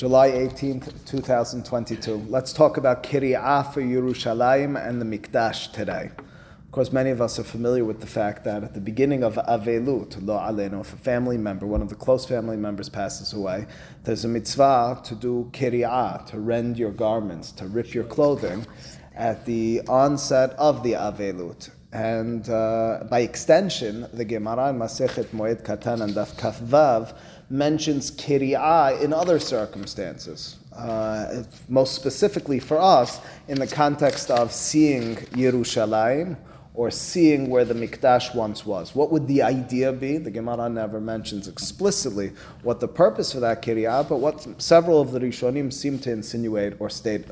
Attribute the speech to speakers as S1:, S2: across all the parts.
S1: July 18th, 2022. Let's talk about Kiryah for Yerushalayim and the Mikdash today. Of course, many of us are familiar with the fact that at the beginning of Avelut, Lo Aleno, if a family member, one of the close family members passes away, there's a mitzvah to do Kiryah, to rend your garments, to rip your clothing at the onset of the Avelut. And uh, by extension, the Gemara in Masechet Moed Katan and Daf Kaf Vav mentions Kiryah in other circumstances. Uh, most specifically for us, in the context of seeing Yerushalayim or seeing where the Mikdash once was. What would the idea be? The Gemara never mentions explicitly what the purpose for that Kiryah, but what several of the Rishonim seem to insinuate or state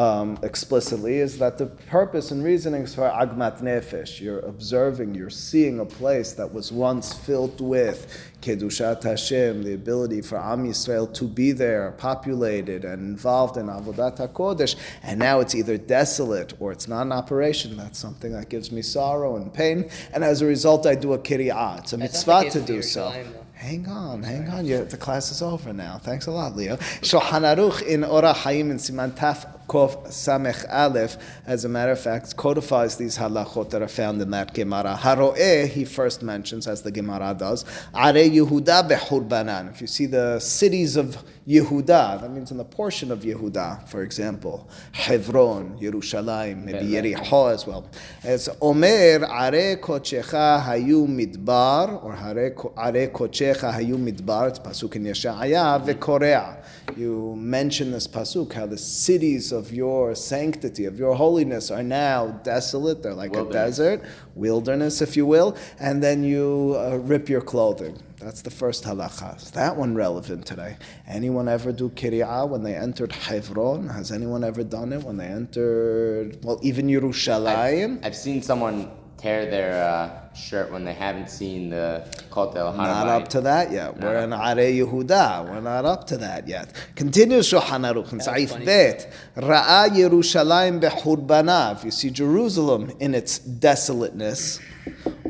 S1: um, explicitly is that the purpose and reasonings for agmat nefesh, you're observing, you're seeing a place that was once filled with kedushat Hashem, the ability for Am Yisrael to be there, populated and involved in avodat hakodesh, and now it's either desolate or it's not in operation. That's something that gives me sorrow and pain, and as a result, I do a kiryah. It's a mitzvah to do so. Hang on, hang on. Yeah, the class is over now. Thanks a lot, Leo. Shulchan Aruch in Ora Hayim in Siman Taf Kof Samech Aleph, as a matter of fact, codifies these halachot that are found in that Gemara. Haroeh, he first mentions, as the Gemara does, Are Yehuda behurbanan. If you see the cities of Yehuda, that means in the portion of Yehuda, for example, Hebron, Yerushalayim, maybe Yericho as well. It's Omer, Are Kochecha Hayu Midbar, or Are Kochecha Hayu Midbar, it's Pasuk in Yeshaya, Vekorea. You mention this Pasuk, how the cities of your sanctity, of your holiness, are now desolate, they're like wilderness. a desert, wilderness, if you will, and then you uh, rip your clothing. That's the first halacha. Is that one relevant today? Anyone ever do kiryah when they entered Hebron? Has anyone ever done it when they entered, well, even Yerushalayim?
S2: I've, I've seen someone tear their uh, shirt when they haven't seen the Kotel
S1: Not up to that yet. No. We're in Are Yehuda. We're not up to that yet. Continue Shulchan Aruch in Saif Bet. Ra'a Yerushalayim behurbanah. You see Jerusalem in its desolateness.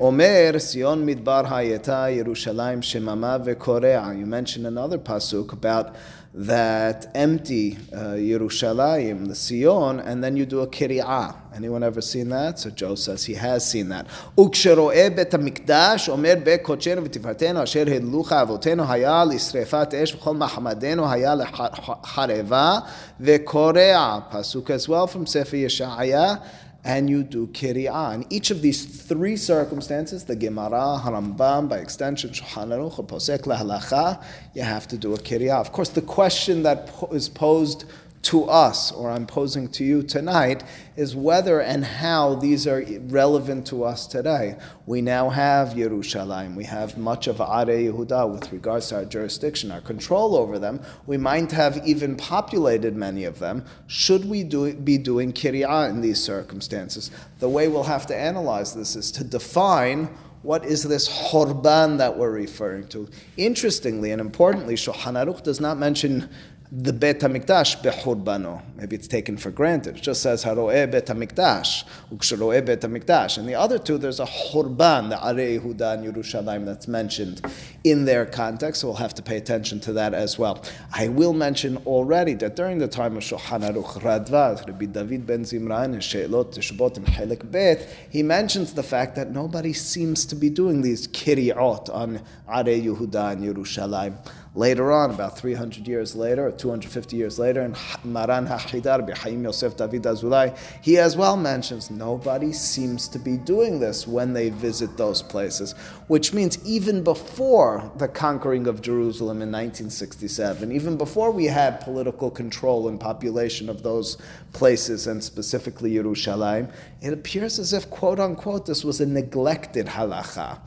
S1: Omer Sion Midbar Hayeta Yerushalayim Shemama veKorea. You mentioned another pasuk about that empty uh, Yerushalayim, the Sion, and then you do a Kiryah. Anyone ever seen that? So Joe says he has seen that. וכשרואה בית המקדש אומר בקודשנו ותפארתנו אשר הדלוך אבותינו היה לשרפת אש וכל מחמדנו היה לחרבה וקורע. pasuk as well from Sefer Yeshaya and you do kiryah. In each of these three circumstances, the Gemara, Harambam, by extension, Shulchan Aruch, Posek Lahalacha, you have to do a kiryah. Of course, the question that is posed to us, or I'm posing to you tonight, is whether and how these are relevant to us today. We now have Yerushalayim, we have much of Are Yehuda with regards to our jurisdiction, our control over them. We might have even populated many of them. Should we do, be doing Kiryah in these circumstances? The way we'll have to analyze this is to define what is this horban that we're referring to? Interestingly and importantly, Shulchan Aruch does not mention the Bet HaMikdash bechurbano. Maybe it's taken for granted. It just says haroeh Bet HaMikdash, uksharoeh Bet HaMikdash. And the other two, there's a churban, the Are Yehuda and Yerushalayim that's mentioned in their context. So we'll have to pay attention to that as well. I will mention already that during the time of Shulchan Aruch Radva, Rabbi David ben Zimran, and She'elot and Helek Bet, he mentions the fact that nobody seems to be doing these kiryot on Are Yehuda and Yerushalayim. Later on, about 300 years later, or 250 years later, in Maran HaChida, B'Chaim Yosef David Azulai, he as well mentions nobody seems to be doing this when they visit those places, which means even before the conquering of Jerusalem in 1967, even before we had political control and population of those places, and specifically Yerushalayim, it appears as if, quote unquote, this was a neglected halacha.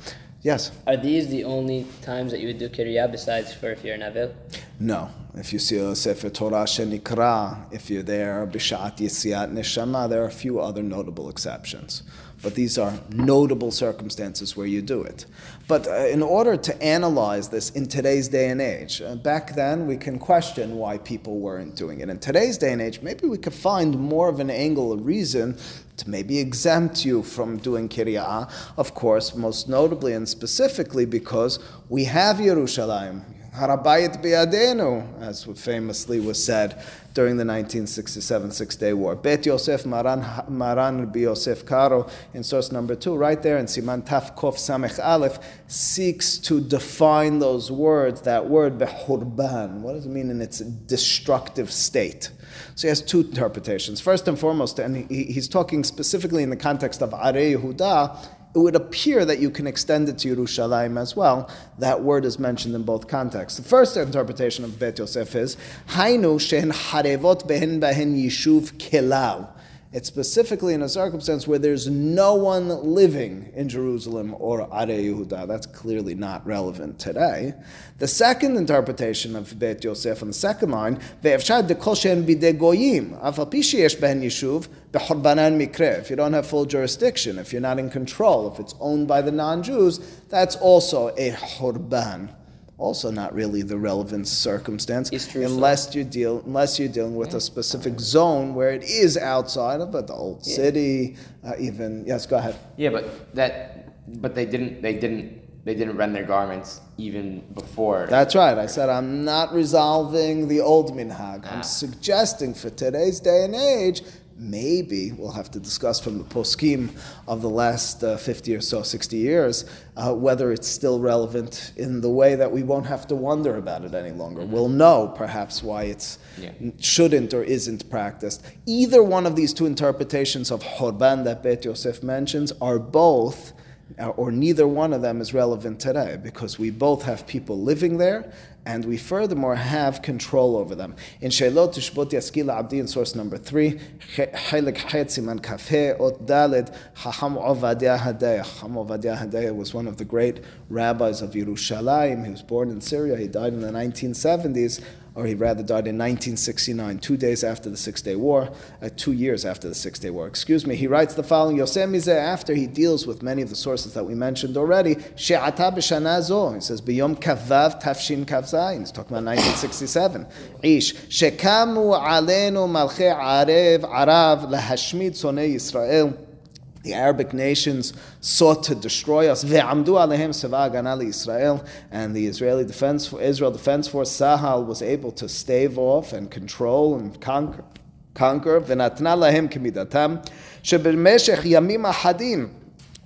S1: Yes.
S3: Are these the only times that you would do kiryah besides for if you're in Avil?
S1: No. If you see a Sefer Torah Shenikra, if you're there, Bishat Yitziat Neshama, there are a few other notable exceptions. But these are notable circumstances where you do it. But uh, in order to analyze this in today's day and age, uh, back then we can question why people weren't doing it. In today's day and age, maybe we could find more of an angle, a reason to maybe exempt you from doing kiryah. Of course, most notably and specifically because we have Yerushalayim. Harabayit biyadenu, as famously was said during the 1967 Six Day War. Bet Yosef Maran, Maran Bi Yosef Karo in source number two, right there in Siman Taf Kof Samech Aleph, seeks to define those words, that word behurban. What does it mean in its destructive state? So he has two interpretations. First and foremost, and he, he's talking specifically in the context of Are Yehuda, it would appear that you can extend it to Yerushalayim as well. That word is mentioned in both contexts. The first interpretation of Bet Yosef is Hainu shen harevot behen behen yishuv kelal. It's specifically in a circumstance where there's no one living in Jerusalem or Are Yehuda. That's clearly not relevant today. The second interpretation of Beit Yosef on the second line, Ve'efshad dekol shen bide goyim, afal yesh behen yishuv, behorbanan mikre. If you don't have full jurisdiction, if you're not in control, if it's owned by the non-Jews, that's also a horban also not really the relevant circumstance unless you deal unless you're dealing with a specific zone where it is outside of it, the old yeah. city, uh, even yes, go ahead.
S2: Yeah, but that but they didn't they didn't they didn't rend their garments even before.
S1: That's right. I said I'm not resolving the old minhag. Ah. I'm suggesting for today's day and age maybe we'll have to discuss from the poskim of the last uh, 50 or so, 60 years, uh, whether it's still relevant in the way that we won't have to wonder about it any longer. Mm-hmm. We'll know perhaps why it yeah. shouldn't or isn't practiced. Either one of these two interpretations of Horban that Bet Yosef mentions are both Uh, or neither one of them is relevant today because we both have people living there and we furthermore have control over them. In Shelot Tishbot Yaskil Abdi in source number three, Chelik Chet Siman Kafhe Ot Daled, Hacham Ovadia Hadaya. Hacham Ovadia Hadaya was one of the great rabbis of Yerushalayim. He was born in Syria. He died in the 1970s or he rather died in 1969, two days after the Six Day War, uh, two years after the Six Day War, excuse me. He writes the following Yosemite after he deals with many of the sources that we mentioned already. She'ata b'shana He says, B'yom kavav tafshin kavzayin. He's talking about 1967. Ish. Shekamu alenu malche arev arav lahashmid sonei Yisrael the Arabic nations sought to destroy us. And the Israeli Defense Israel Defense Force Sahal was able to stave off and control and conquer. conquer.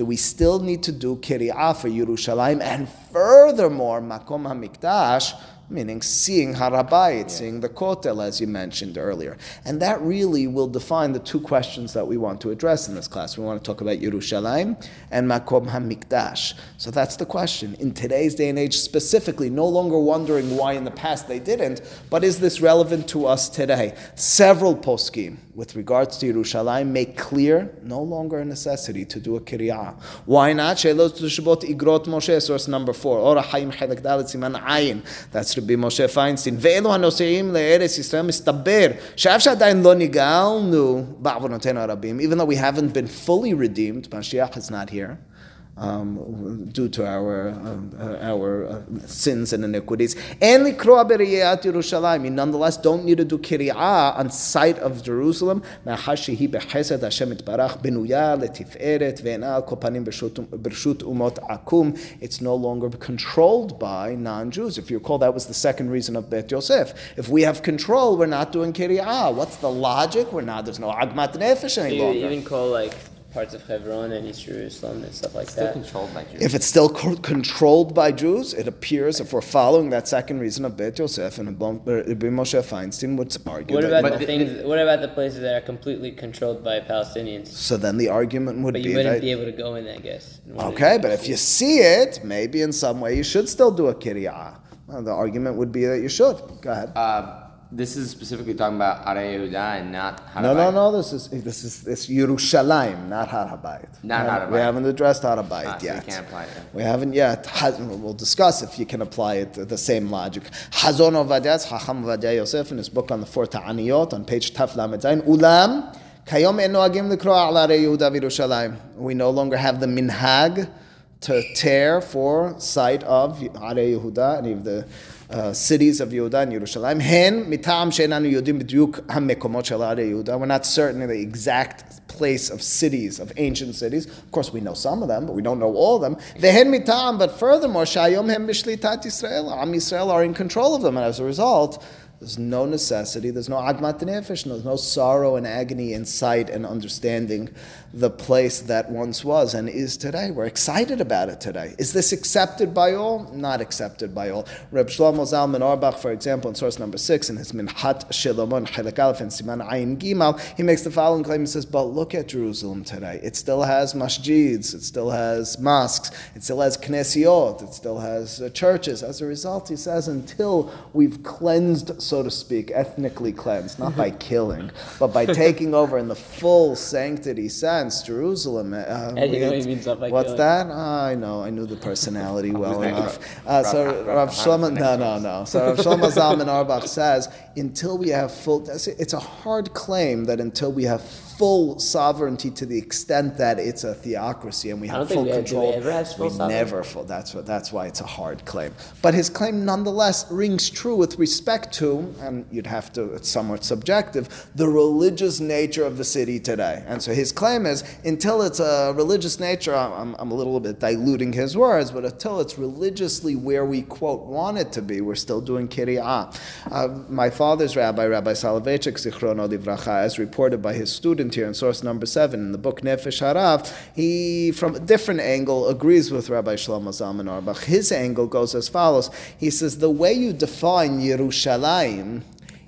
S1: do we still need to do Kiri'ah for Yerushalayim? And furthermore, Makom HaMikdash, meaning seeing Harabayit, yeah. seeing the Kotel, as you mentioned earlier. And that really will define the two questions that we want to address in this class. We want to talk about Yerushalayim and Makom HaMikdash. So that's the question. In today's day and age, specifically, no longer wondering why in the past they didn't, but is this relevant to us today? Several poskim with regards to Yerushalayim make clear no longer a necessity to do a kiryah. Why not? Shelos Tushbot Igrot Moshe, source number four. Ora Chaim Chelek Dalet Siman Ayin. That's Rabbi Moshe Feinstein. ואלו הנוסעים לארץ ישראל מסתבר שאף שעדיין לא נגאלנו בעוונותינו הרבים, even though we haven't been fully redeemed, Mashiach is not here um, due to our uh, our uh, sins and iniquities. And Yerushalayim. Nonetheless don't need to do kiriyah on site of Jerusalem. It's no longer controlled by non-Jews. If you recall, that was the second reason of Bet Yosef. If we have control, we're not doing kiriyah. What's the logic? We're not. There's no agmat nefesh any longer.
S3: You even call like parts of Hebron and East Jerusalem and stuff like
S2: still
S3: that.
S2: controlled by Jews.
S1: If it's still co- controlled by Jews, it appears if we're following that second reason of Bet Yosef and Rabbi Moshe Feinstein would argue.
S3: What about the things? What about the places that are completely controlled by Palestinians?
S1: So then the argument would
S3: but
S1: be
S3: you wouldn't
S1: that,
S3: be able to go in, I guess.
S1: Okay, but if you see it, maybe in some way you should still do a kiryah. Well, the argument would be that you should. Go ahead.
S2: Uh, this is specifically talking about Arei Yehuda and not Har
S1: No, no, no. This is this is this Yerushalayim, not Har Habayit.
S2: Not Har
S1: We haven't addressed Har Habayit
S2: Ah, so you
S1: yet.
S2: can't apply it.
S1: We haven't yet. We'll discuss if you can apply it the same logic. Hazon Ovadiah, Hacham Ovadiah Yosef, in his book on the four Ta'aniyot on page Taf Lamed Zayin, Ulam. Kayom en noagim likro ala Arei Yehuda v'Yerushalayim. We no longer have the minhag to tear for sight of Arei Yehuda, any of the uh, cities of Yehuda and Yerushalayim. Hen mitam she'enanu yodim b'diuk hamekomot shel Yehuda. We're not certain the exact place of cities, of ancient cities. Of course, we know some of them, but we don't know all of them. Vehen mitam, but furthermore, shayom hem b'shlitat Yisrael. Am Yisrael are in control of them, and as a result, there's no necessity, there's no agmat nefesh, there's no sorrow and agony in sight and understanding the place that once was and is today. We're excited about it today. Is this accepted by all? Not accepted by all. Reb Shlomo Zalman Auerbach, for example, in source number six, in his Minhat Shlomo Chelek Aleph and Siman Ayin Gimal, he makes the following claim. He says, but look at Jerusalem today. It still has masjids, it still has mosques, it still has knesiot, it still has uh, churches. As a result, he says, until we've cleansed, so to speak, ethnically cleansed, not by killing, but by taking over in the full sanctity sense, Jerusalem. Uh,
S3: And you know he means not by
S1: what's
S3: killing.
S1: that? Ah, I know. I knew the personality well enough. Uh, so
S2: Rav-
S1: Rav
S2: Rav
S1: Shlomo, no, no, no. So Rav Shlomo Zalman Auerbach says, until we have full, it's a hard claim that until we have full sovereignty to the extent that it's a theocracy and we have full
S3: we have- do we
S1: control.
S3: ever have full
S1: we
S3: sovereignty?
S1: never full. That's what. That's why it's a hard claim. But his claim, nonetheless, rings true with respect to, and you'd have to. It's somewhat subjective. The religious nature of the city today. And so his claim is, until it's a religious nature, I'm, I'm, a little bit diluting his words, but until it's religiously where we quote want it to be, we're still doing kiryah. Uh, my father's rabbi, Rabbi Soloveitchik Zichrono Livracha, as reported by his student here in source number seven in the book Nefesh Harav, he, from a different angle, agrees with Rabbi Shlomo Zalman Auerbach. His angle goes as follows. He says, the way you define Yerushalayim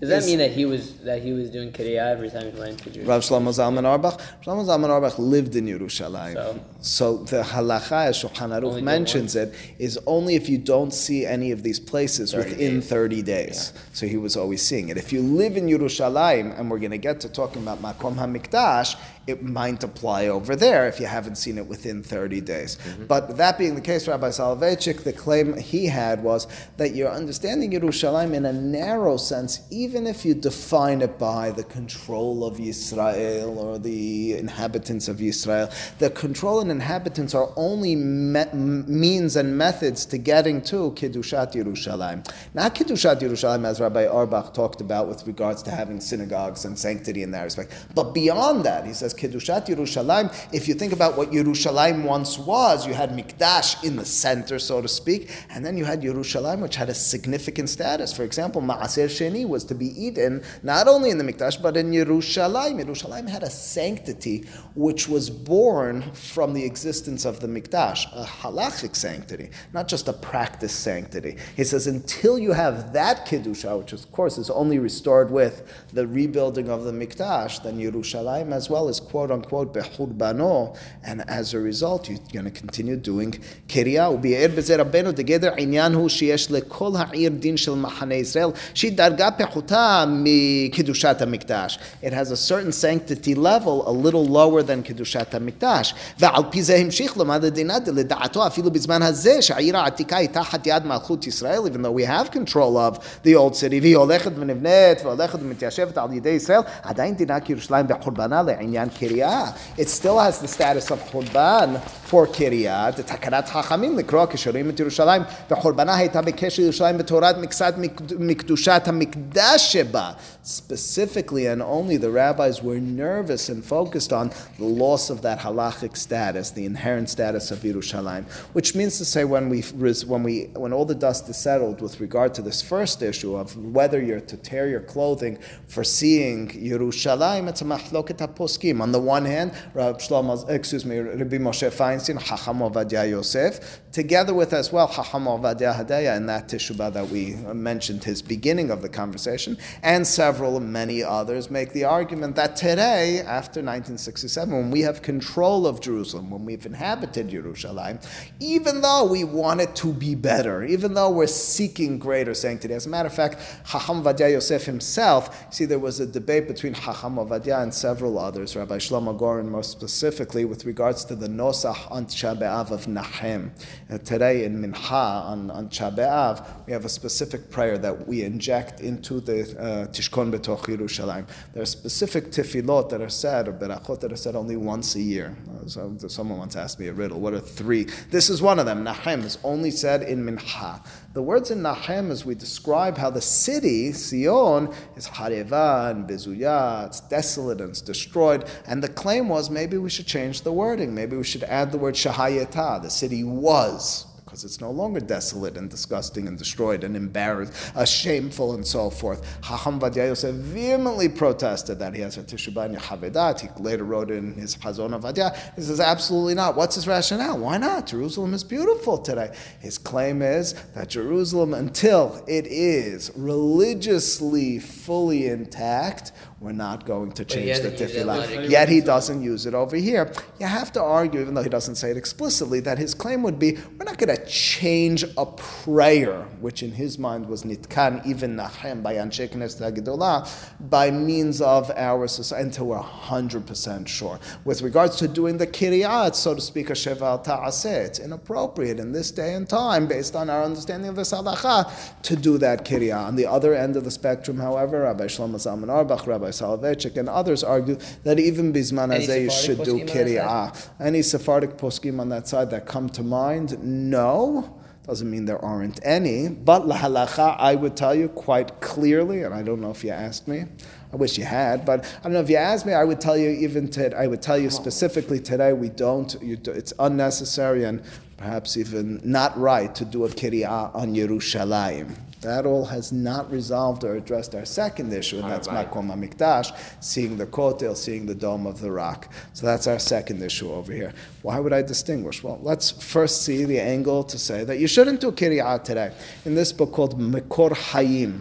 S3: Does that
S1: is-
S3: mean that he was that he was doing Kriya every time he went to Jerusalem?
S1: Rav Shlomo Zalman Auerbach. Shlomo Zalman Auerbach lived in Yerushalayim.
S3: So-
S1: So, the halacha, as Shulchan Aruch mentions it, is only if you don't see any of these places
S2: 30
S1: within
S2: days.
S1: 30 days. So he was always seeing it. If you live in Yerushalayim, and we're going to get to talking about Makom HaMikdash, it might apply over there if you haven't seen it within 30 days. Mm-hmm. But that being the case, Rabbi Soloveitchik, the claim he had was that you're understanding Yerushalayim in a narrow sense, even if you define it by the control of Israel or the inhabitants of Israel. The control and inhabitants are only me- means and methods to getting to Kiddushat Yerushalayim. Not Kiddushat Yerushalayim, as Rabbi Auerbach talked about with regards to having synagogues and sanctity in that respect. But beyond that, he says Kiddushat Yerushalayim, if you think about what Yerushalayim once was, you had Mikdash in the center, so to speak, and then you had Yerushalayim, which had a significant status. For example, Maaser Sheni was to be eaten not only in the Mikdash, but in Yerushalayim. Yerushalayim had a sanctity which was born from the existence of the Mikdash, a halachic sanctity, not just a practice sanctity. He says, until you have that Kiddusha, which of course is only restored with the rebuilding of the Mikdash, then Yerushalayim as well is quote unquote behurbano, and as a result, you're going to continue doing Kiryah. וביאר בזה רבנו דגדר עניין הוא שיש לכל העיר דין של מחנה ישראל, שהיא דרגה פחותה מקדושת המקדש. It has a certain sanctity level, a little lower than קדושת המקדש. ועל פי זה המשיך לומר לדינה לדעתו אפילו בזמן הזה, שהעיר העתיקה היא תחת יד מלכות ישראל, even though we have control of the old city, והיא הולכת ונבנית והולכת ומתיישבת על ידי ישראל, עדיין דינה כירושלים בחורבנה לעניין קריאה. It still has the status of חורבן for קריאה, זה תקנת חכמים לקרוא כשרואים את ירושלים, וחורבנה הייתה בקשר לירושלים בתורת מקצת מק- מקדושת המקדש שבה. Specifically and only the rabbis were nervous and focused on the loss of that halachic status, the inherent status of Yerushalayim, which means to say when we when we when all the dust is settled with regard to this first issue of whether you're to tear your clothing for seeing Yerushalayim, it's a machloket poskim. On the one hand, Rabbi Shlomo, excuse me, Rabbi Moshe Feinstein, Chacham Ovadia Yosef, together with as well Chacham Ovadia Hadaya in that Teshuvah that we mentioned his beginning of the conversation, and several many others make the argument that today, after 1967, when we have control of Jerusalem, when we've inhabited Yerushalayim, even though we want it to be better, even though we're seeking greater sanctity. As a matter of fact, Chacham Vadia Yosef himself, see, there was a debate between Chacham Vadia and several others, Rabbi Shlomo Goren more specifically, with regards to the Nosach on Tisha B'Av of Nahem. Uh, today in Mincha on, on Tisha B'Av, we have a specific prayer that we inject into the uh, Tishkon Betoch Yerushalayim. There are specific tefillot that are said, or berachot that are said only once a year. So someone once asked me a riddle. What are three? This is one of them. Nahem is only said in Mincha. The words in Nahem, as we describe how the city, Sion, is hareva and bezuya, it's desolate and it's destroyed. And the claim was maybe we should change the wording. Maybe we should add the word shahayeta. The city was because it's no longer desolate and disgusting and destroyed and embarrassed, uh, shameful and so forth. Hacham Vadia Yosef vehemently protested that he has a Tishubanya Havedat. He later wrote in his Hazon Vadia, he says, absolutely not. What's his rationale? Why not? Jerusalem is beautiful today. His claim is that Jerusalem, until it is religiously fully intact, we're not going to change the tefillah. Yet he doesn't use it over here. You have to argue, even though he doesn't say it explicitly, that his claim would be we're not going to change a prayer, which in his mind was nitkan, even nachem, by Anshe Knesset by means of our society, until we're 100% sure. With regards to doing the kiryat, so to speak, a sheval ta'aseh, it's inappropriate in this day and time, based on our understanding of the salacha, to do that kiryat. On the other end of the spectrum, however, Rabbi Shlomo Zalman Auerbach, Rabbi Soloveitchik, and others argue that even Bisman Azeh you should do Kiryah. Any Sephardic poskim on that side that come to mind? No. Doesn't mean there aren't any. But lahalacha, I would tell you quite clearly, and I don't know if you asked me. I wish you had, but I don't know if you asked me. I would tell you even to, I would tell you specifically today we don't. You, it's unnecessary and perhaps even not right to do a kiryah on Yerushalayim. That all has not resolved or addressed our second issue, and that's Makom HaMikdash, seeing the Kotel, seeing the Dome of the Rock. So that's our second issue over here. Why would I distinguish? Well, let's first see the angle to say that you shouldn't do Kiryat today. In this book called Mekor Hayim,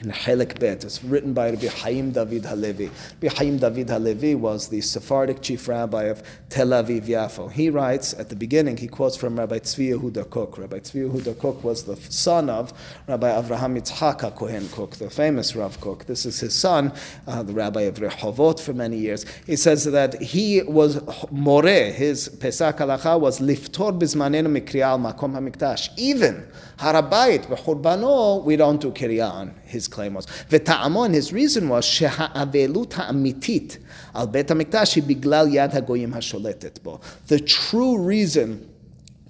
S1: in Helik Bet. It's written by Rabbi Haim David Halevi. Rabbi Haim David Halevi was the Sephardic chief rabbi of Tel Aviv Yafo. He writes at the beginning, he quotes from Rabbi Tzvi Yehuda Kook. Rabbi Tzvi Yehuda Kook was the son of Rabbi Avraham Yitzhak Kohen Kook, the famous Rav Kook. This is his son, uh, the rabbi of Rehovot for many years. He says that he was more, his Pesach Halacha was liftor bizmanenu mikriya makom hamikdash. Even Harabayit b'churbano, we don't do kiryan. His claim was. V'ta'amon, his reason was sheha'avelut ha'amitit al bet hamikdash biglal yad hagoyim hasholetet bo. The true reason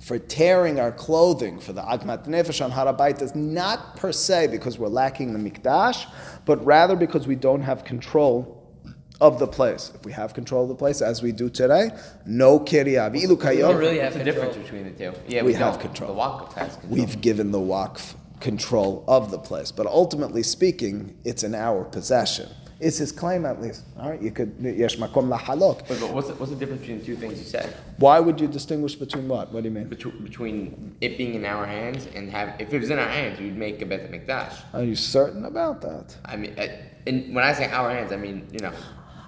S1: for tearing our clothing for the Agmat Nefesh on Harabait is not per se because we're lacking the Mikdash, but rather because we don't have control of the place. If we have control of the place, as we do today, no kirya.
S3: We don't really have
S2: the difference between the two. Yeah,
S1: We
S2: we,
S1: have
S2: don't.
S1: control.
S2: The Waqf has control.
S1: We've given the Waqf control of the place, but ultimately speaking, it's in our possession. It's his claim at least? All right, you could yesh makom lahalok.
S2: But, but what's, the, what's the difference between the two things you said?
S1: Why would you distinguish between what? What do you mean?
S2: Between, between it being in our hands and have, if it was in our hands, we'd make a Bet Mikdash.
S1: Are you certain about that?
S2: I mean, uh, and when I say our hands, I mean you know.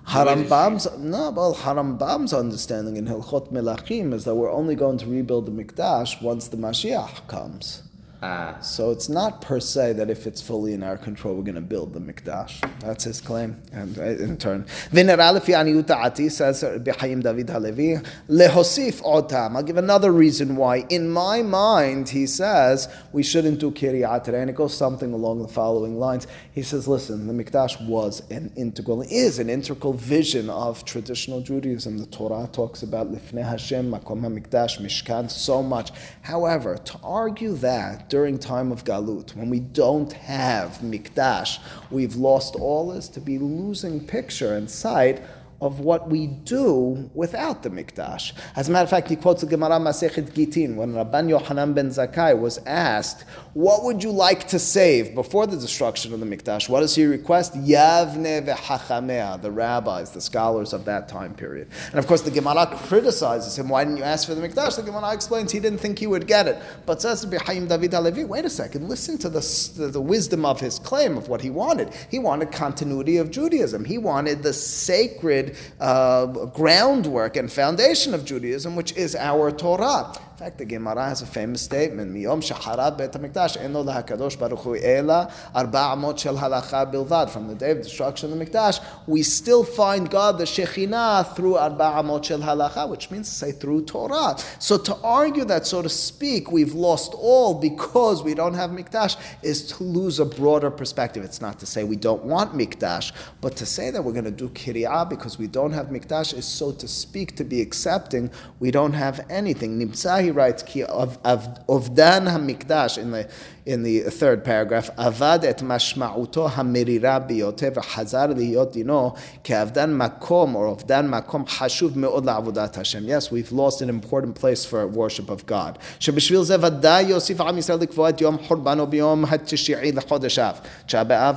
S1: Harambam's no, well, Harambam's understanding in Hilchot Melachim is that we're only going to rebuild the Mikdash once the Mashiach comes.
S2: Uh,
S1: So it's not per se that if it's fully in our control, we're going to build the Mikdash. That's his claim. And uh, in turn, says B'chaim David Halevi, lehosif otam. I'll give another reason why. In my mind, he says, we shouldn't do Kiryat. And it goes something along the following lines. He says, listen, the Mikdash was an integral, is an integral vision of traditional Judaism. The Torah talks about Lifnei Hashem, Makom HaMikdash, Mishkan, so much. However, to argue that during time of Galut, when we don't have Mikdash, we've lost all this, to be losing picture and sight of what we do without the Mikdash. As a matter of fact, he quotes the Gemara Masechet Gitin when Rabban Yohanan ben Zakkai was asked, "What would you like to save before the destruction of the Mikdash?" What does he request? Yavne v'Hachamea, the rabbis, the scholars of that time period. And of course, the Gemara criticizes him. Why didn't you ask for the Mikdash? The Gemara explains he didn't think he would get it. But says to David Halevi, wait a second, listen to the, the, the wisdom of his claim of what he wanted. He wanted continuity of Judaism. He wanted the sacred uh, groundwork and foundation of Judaism, which is our Torah. In fact, the Gemara has a famous statement: "Miyom shaharat bet hamikdash eno lahakadosh baruch hu ela arba amot shel halacha bilvad." From the day of destruction of the mikdash, we still find God, the Shekhinah, through arba amot shel halacha, which means to say through Torah. So to argue that, so to speak, we've lost all because we don't have mikdash is to lose a broader perspective. It's not to say we don't want mikdash, but to say that we're going to do kiryah because we don't have mikdash is, so to speak, to be accepting we don't have anything. Nimtza he writes ki of of ovdan hamikdash in the in the third paragraph avad et mashma'uto hamerira biyote v'chazar liyot dino ke'avdan makom or ovdan makom hashuv me'od la'avodat Hashem. Yes, we've lost an important place for worship of God. שבשביל זה ודאי יוסיף עם ישראל לקבוע את יום חורבנו ביום התשיעי לחודש אב.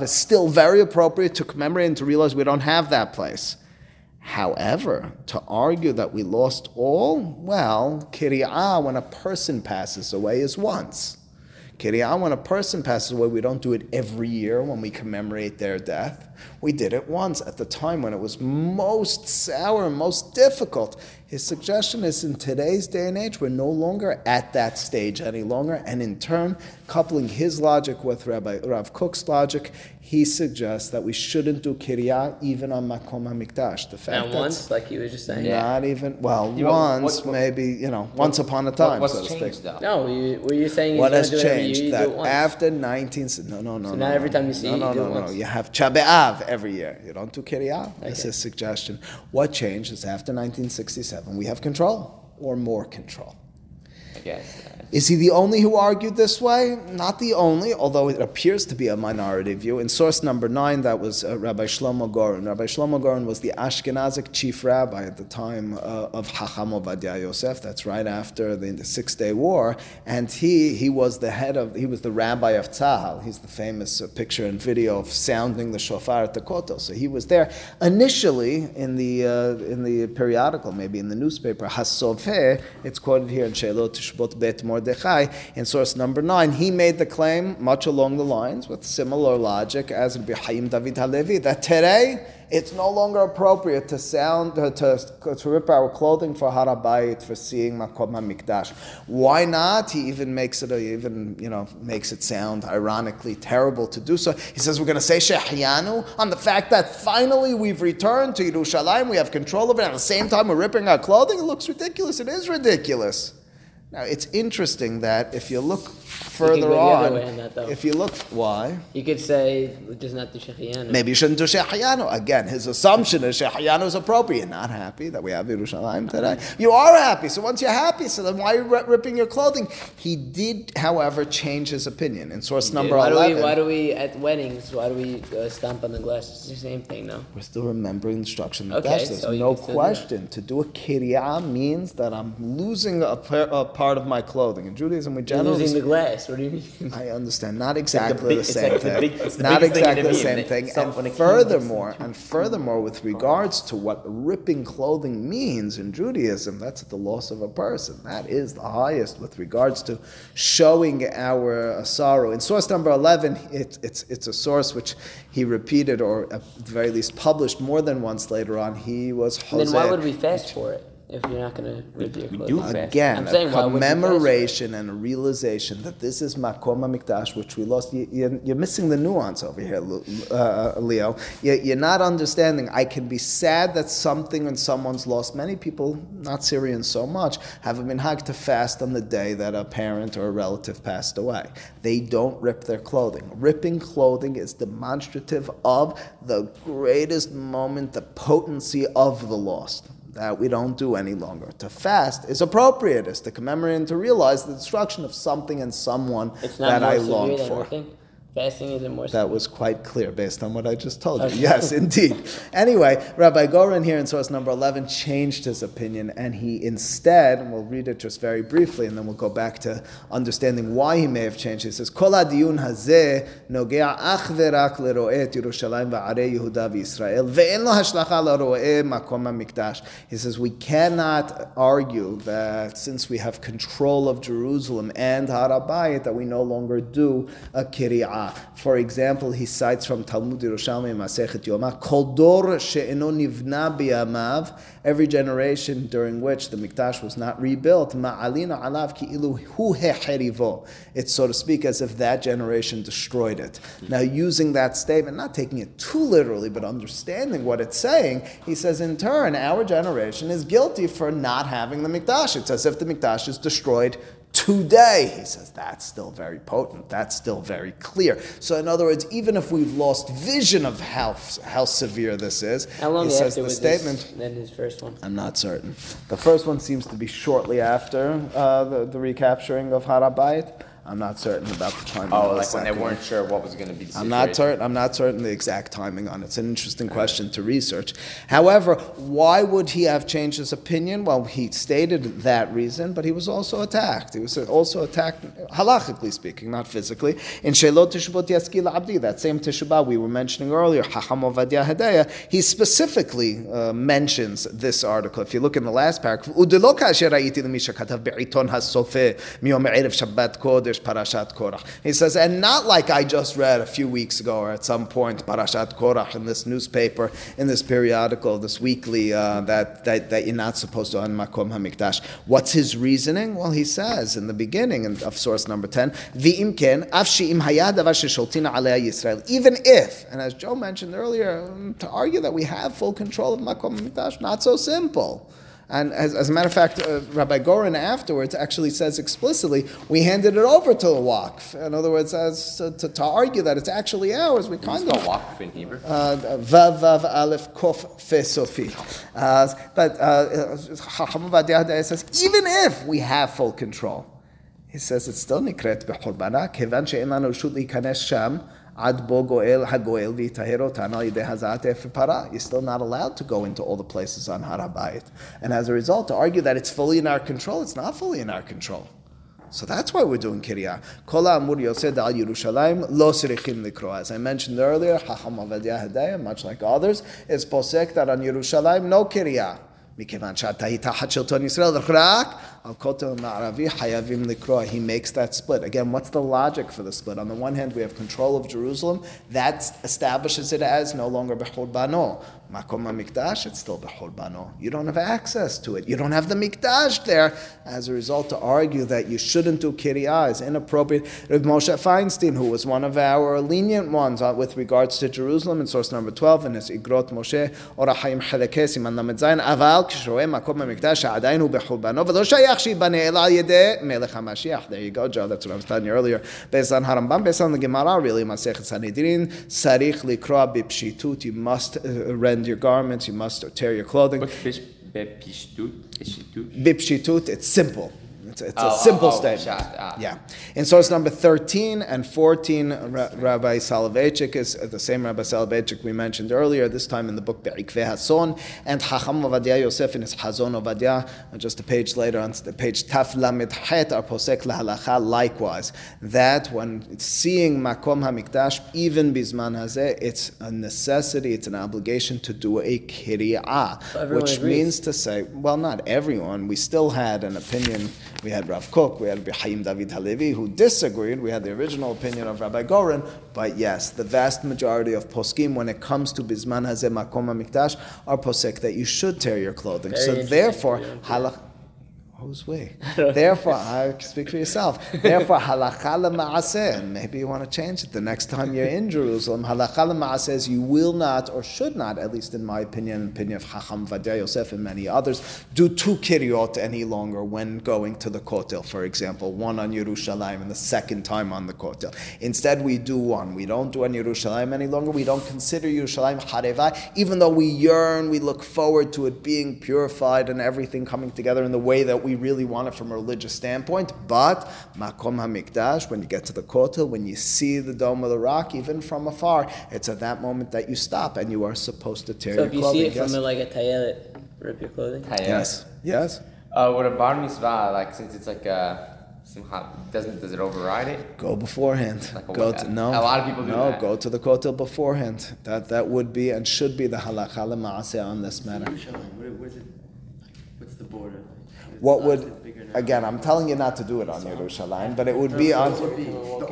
S1: is still very appropriate to commemorate and to realize we don't have that place. However, to argue that we lost all, well, kiri'ah, when a person passes away, is once. Kiri'ah, when a person passes away, we don't do it every year when we commemorate their death. We did it once at the time when it was most sour, most difficult. His suggestion is in today's day and age, we're no longer at that stage any longer. And in turn, coupling his logic with Rabbi Rav Kook's logic, he suggests that we shouldn't do kiryah even on Makom HaMikdash.
S3: The fact that once, like he was just saying.
S1: Not yeah. even, well, yeah, once, what, what, maybe, you know, what, once upon a time,
S2: what's
S1: so
S2: to changed, speak. Though?
S3: No, you, were you saying
S1: What has changed? That after 19, no, no, no.
S3: So
S1: no,
S3: not every time you see
S1: no, no,
S3: you
S1: no, no, no. You have Chabe'av every year. You don't do kiryah. Okay. That's a suggestion. What changed is after 1967, we have control or more control.
S2: Yes.
S1: Is he the only who argued this way? Not the only, although it appears to be a minority view. In source number nine, that was uh, Rabbi Shlomo Goren. Rabbi Shlomo Goren was the Ashkenazic chief rabbi at the time uh, of Hacham Ovadia Yosef. That's right after the, the, Six Day War, and he he was the head of he was the rabbi of Tzahal. He's the famous uh, picture and video of sounding the shofar at the kotel. So he was there initially in the uh, in the periodical, maybe in the newspaper Hasoveh. It's quoted here in Sheilot Tishbot Bet Mor Mordechai in source number nine, he made the claim much along the lines with similar logic as in Chaim David Halevi that today it's no longer appropriate to sound to, to, to rip our clothing for Harabayit for seeing Makom HaMikdash. Why not? He even makes it a, even you know makes it sound ironically terrible to do so. He says we're going to say Shehyanu on the fact that finally we've returned to Yerushalayim, we have control of it. At the same time, we're ripping our clothing. It looks ridiculous. It is ridiculous. Now, it's interesting that if you look further on, on that, if you look, why?
S3: You could say, just not do Shehecheyanu.
S1: Maybe you shouldn't do Shehecheyanu. Again, his assumption is Shehecheyanu is appropriate. Not happy that we have Yerushalayim today. You are happy. So once you're happy, so then why are you ripping your clothing? He did, however, change his opinion. In source number
S3: why
S1: 11.
S3: Do we, why do we, at weddings, why do we uh, stomp on the glass? It's the same thing, no?
S1: We're still remembering the instruction.
S3: Okay,
S1: There's
S3: so
S1: no question. To do a kiryah means that I'm losing a, a part of my clothing. In Judaism, we generally
S3: losing the glass. What do you mean?
S1: I understand. Not exactly the, same thing. Not exactly the same thing. And furthermore, and furthermore, with regards to what ripping clothing means in Judaism, that's the loss of a person. That is the highest with regards to showing our uh, sorrow. In source number eleven, it, it's it's a source which he repeated, or at the very least published more than once later on. He was.
S3: Jose, then why would we fast for it? If you're not going to rip your clothes.
S1: Again, a commemoration and a realization that this is Makom HaMikdash, which we lost. You, are missing the nuance over here, uh, Leo. You're not understanding. I can be sad that something and someone's lost. Many people, not Syrians so much, have been minhag to fast on the day that a parent or a relative passed away. They don't rip their clothing. Ripping clothing is demonstrative of the greatest moment, the potency of the lost that we don't do any longer. To fast is appropriate, is to commemorate and to realize the destruction of something and someone that I long for.
S3: Fasting is more.
S1: That was quite clear based on what I just told you. Yes, indeed. Anyway, Rabbi Goren here in source number 11 changed his opinion and he instead, and we'll read it just very briefly and then we'll go back to understanding why he may have changed. He says, Kol hadiyun hazeh nogea ach verak lero'eh et Yerushalayim va'arei Yehuda v'Yisrael ve'en lo hashlacha lero'eh makom ha'mikdash. He says, we cannot argue that since we have control of Jerusalem and Harabayit that we no longer do a kiryah For example, he cites from Talmud Yerushalmi Masechet Yoma, Kol dor she'eno nivna biyamav, every generation during which the Mikdash was not rebuilt, ma'alina alav ki ilu hu hecherivo. It's so to speak as if that generation destroyed it. Now, using that statement, not taking it too literally, but understanding what it's saying, he says, in turn, our generation is guilty for not having the Mikdash. It's as if the Mikdash is destroyed today. He says that's still very potent. That's still very clear. So, in other words, even if we've lost vision of how, how severe this is,
S3: How long
S1: he says the statement.
S3: than his first one?
S1: I'm not certain. The first one seems to be shortly after uh, the, the recapturing of Harabait. I'm not certain about the timing.
S2: Oh, like when they weren't sure what was going to be
S1: I'm not certain. I'm not certain the exact timing on it. It's an interesting question to research. However, why would he have changed his opinion? Well, he stated that reason, but he was also attacked. He was also attacked, halachically speaking, not physically. In Shelot Teshuvot Yaskil Abdi, that same Teshuvah we were mentioning earlier, Hacham Ovadia Hadaya, he specifically uh, mentions this article. If you look in the last paragraph, Parashat Korach. He says, and not like I just read a few weeks ago or at some point Parashat Korach in this newspaper, in this periodical, this weekly, uh, that, that, that you're not supposed to on Makom HaMikdash. What's his reasoning? Well, he says in the beginning of source number 10, Even if, and as Joe mentioned earlier, um, to argue that we have full control of Makom HaMikdash, not so simple. And as, as a matter of fact, uh, Rabbi Goren afterwards actually says explicitly, we handed it over to the Wakf. In other words, as, to, to, argue that it's actually ours, we kind of.
S2: Wakf in Hebrew.
S1: Uh, uh, vav Vav Aleph Kof Fesofi. Uh, but Chacham uh, says, even if we have full control, he says it's still nikret bechorbanak, kevan she'en lanu reshut להיכנס שם, עד בו גואל הגואל ויטהר אותנו על ידי הזעת אפר פרה. You're still not allowed to go into all the places on Har HaBayit. And as a result, to argue that it's fully in our control, it's not fully in our control. So that's why we're doing Kiryah. Kol ha'amur yoseh da'al Yerushalayim lo sirichim likro. As I mentioned earlier, Chacham Avadia Hedaya, much like others, is posek that on Yerushalayim no Kiryah. מכיוון שאתה היית תחת שלטון ישראל, רק he makes that split. Again, what's the logic for the split? On the one hand, we have control of Jerusalem. That establishes it as no longer Bechorbano. Makom Mikdash, it's still Bechorbano. You don't have access to it. You don't have the Mikdash there. As a result, to argue that you shouldn't do Kiryah is inappropriate. Rav Moshe Feinstein, who was one of our lenient ones uh, with regards to Jerusalem in source number 12, in his Igrot Moshe, Orahayim Chalekes, and Lamed Zayin, Aval, Kishoe Makom Mikdash, Adainu Bechorbano, V'lo Shaya shibane el al melech HaMashiach. There you go, Joe. That's what I was telling you earlier. Based on Harambam, based on the Gemara, really, Masechet Sanhedrin, sarich likra bipshitut. You must uh, rend your garments. You must tear your clothing.
S2: Bipshitut.
S1: Bipshitut. It's simple. It's, it's
S2: Oh,
S1: a
S2: oh,
S1: simple
S2: oh,
S1: statement.
S2: pshat, ah.
S1: Yeah. In source number 13 and 14, Ra- Rabbi Soloveitchik is uh, the same Rabbi Soloveitchik we mentioned earlier, this time in the book Be'ikveh Hason, and Chacham Ovadia Yosef in his Hazon Ovadia, just a page later on the page Taf Lamed Het are Posek Lahalacha, likewise, that when seeing Makom HaMikdash, even Bizman Hazeh, it's a necessity, it's an obligation to do a Kiryah,
S3: Everyone
S1: which
S3: agrees.
S1: means to say, well, not everyone. We still had an opinion. We had Rav Kook, we had Chaim David Halevi, who disagreed. We had the original opinion of Rabbi Goren, but yes, the vast majority of poskim, when it comes to Bizman Hazeh Makom HaMikdash, are posek that you should tear your clothing.
S3: Very
S1: so therefore, halach. Therefore, I speak for yourself. Therefore, halacha lema'aseh, and maybe you want to change it the next time you're in Jerusalem. Halacha lema'aseh is you will not, or should not, at least in my opinion, opinion of Chacham Vadia Yosef and many others, do two kiryot any longer when going to the Kotel, for example, one on Yerushalayim and the second time on the Kotel. Instead, we do one. We don't do on Yerushalayim any longer. We don't consider Yerushalayim Harevai, even though we yearn, we look forward to it being purified and everything coming together in the way that we really want it from a religious standpoint. But Makom HaMikdash, when you get to the Kotel, when you see the Dome of the Rock, even from afar, it's at that moment that you stop and you are supposed to tear
S3: So
S1: your clothing.
S3: So if you
S1: clothing.
S3: see it
S1: yes.
S3: from a, like a tayelet, rip your clothing.
S2: Hayat.
S1: yes. Yes.
S2: Uh, with a bar mitzvah, like since it's like a simchat, doesn't does it override it?
S1: Go beforehand.
S2: Like a
S1: go to, no.
S2: a lot of people do
S1: No,
S2: that.
S1: go to the kotel beforehand. That that would be and should be the halacha lema'aseh on this matter.
S4: Yerushalayim, what, what is it? Like, what's the border?
S1: What would- again, I'm telling you not to do it on Yerushalayim, but it would be on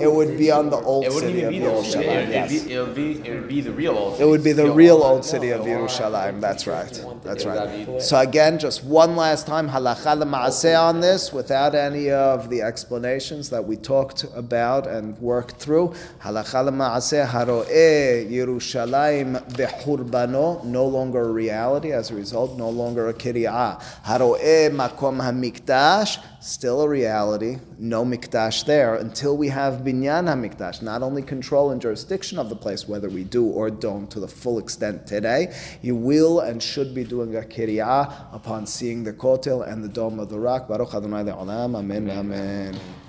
S1: it would be on the old
S2: It wouldn't
S1: city of
S2: even be the old city.
S1: Yerushalayim.
S2: It'd, be, it would be it would be the real old.
S1: It would be the
S2: city.
S1: real old city of Yerushalayim. That's right. That's right. So again, just one last time, halacha l'maaseh on this, without any of the explanations that we talked about and worked through. Halacha l'maaseh haroeh Yerushalayim bechurbano, no longer a reality. As a result, no longer a kiryah. Haroeh makom hamikdash, still a reality. No mikdash there until we have binyan hamikdash. Not only control and jurisdiction of the place, whether we do or don't to the full extent today, you will and should be doing a kiryah upon seeing the kotel and the dome of the rock. Baruch Adonai le'olam. Amen. Amen.